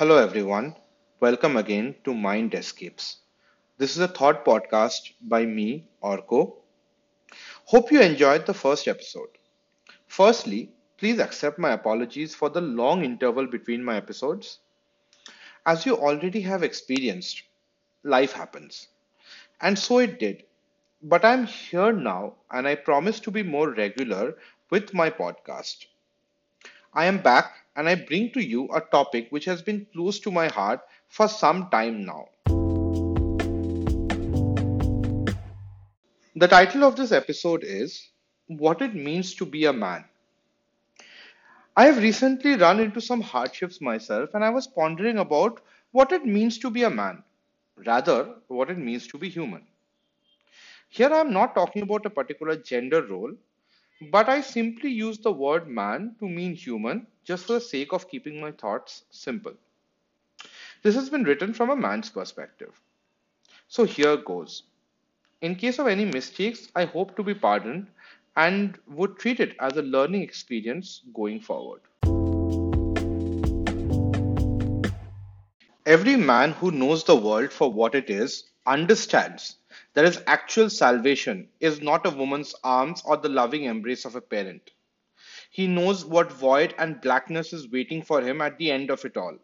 Hello, everyone. Welcome again to Mind Escapes. This is a thought podcast by me, Orko. Hope you enjoyed the first episode. Firstly, please accept my apologies for the long interval between my episodes. As you already have experienced, life happens. And so it did. But I'm here now and I promise to be more regular with my podcast. I am back and I bring to you a topic which has been close to my heart for some time now. The title of this episode is What It Means to Be a Man. I have recently run into some hardships myself and I was pondering about what it means to be a man, rather, what it means to be human. Here I am not talking about a particular gender role, but I simply use the word man to mean human just for the sake of keeping my thoughts simple. This has been written from a man's perspective. So here goes. In case of any mistakes, I hope to be pardoned and would treat it as a learning experience going forward. Every man who knows the world for what it is understands that his actual salvation is not a woman's arms or the loving embrace of a parent. He knows what void and blackness is waiting for him at the end of it all.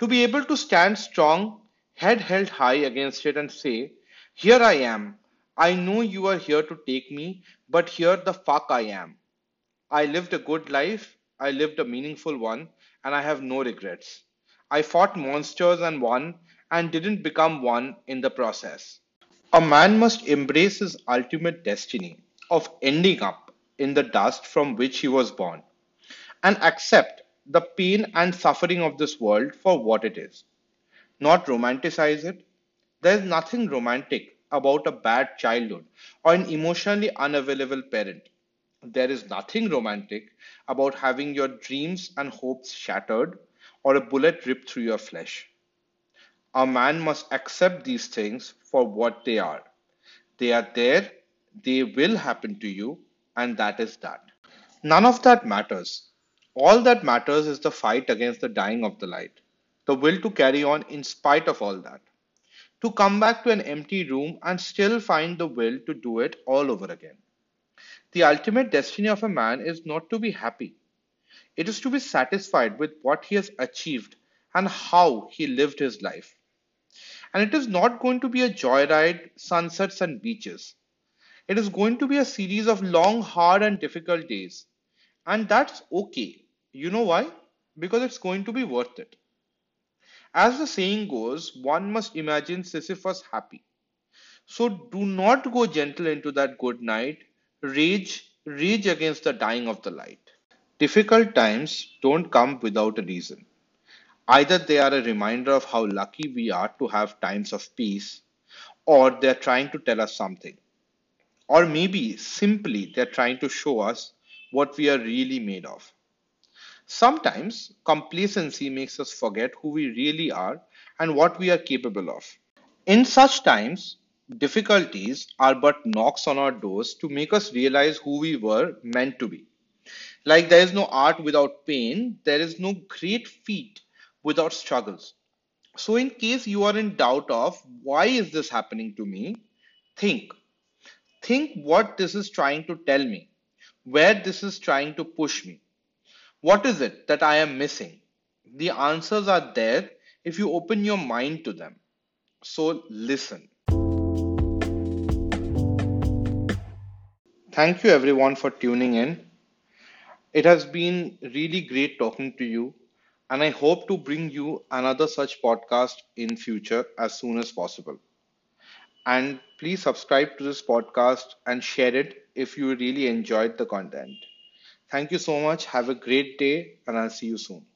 To be able to stand strong, head held high against it, and say, Here I am. I know you are here to take me, but here the fuck I am. I lived a good life, I lived a meaningful one, and I have no regrets. I fought monsters and won, and didn't become one in the process. A man must embrace his ultimate destiny of ending up in the dust from which he was born and accept the pain and suffering of this world for what it is, not romanticize it. There is nothing romantic about a bad childhood or an emotionally unavailable parent. There is nothing romantic about having your dreams and hopes shattered or a bullet ripped through your flesh. A man must accept these things for what they are. They are there, they will happen to you, and that is that. None of that matters. All that matters is the fight against the dying of the light, the will to carry on in spite of all that, to come back to an empty room and still find the will to do it all over again. The ultimate destiny of a man is not to be happy, it is to be satisfied with what he has achieved and how he lived his life. And it is not going to be a joyride, sunsets, and beaches. It is going to be a series of long, hard, and difficult days. And that's okay. You know why? Because it's going to be worth it. As the saying goes, one must imagine Sisyphus happy. So do not go gentle into that good night. Rage, rage against the dying of the light. Difficult times don't come without a reason. Either they are a reminder of how lucky we are to have times of peace, or they're trying to tell us something. Or maybe simply they're trying to show us what we are really made of. Sometimes complacency makes us forget who we really are and what we are capable of. In such times, difficulties are but knocks on our doors to make us realize who we were meant to be. Like there is no art without pain, there is no great feat without struggles. So, in case you are in doubt of why is this happening to me, think. Think what this is trying to tell me, where this is trying to push me. What is it that I am missing? The answers are there if you open your mind to them. So, listen. Thank you everyone for tuning in. It has been really great talking to you and I hope to bring you another such podcast in future as soon as possible. And please subscribe to this podcast and share it if you really enjoyed the content. Thank you so much. Have a great day, and I'll see you soon.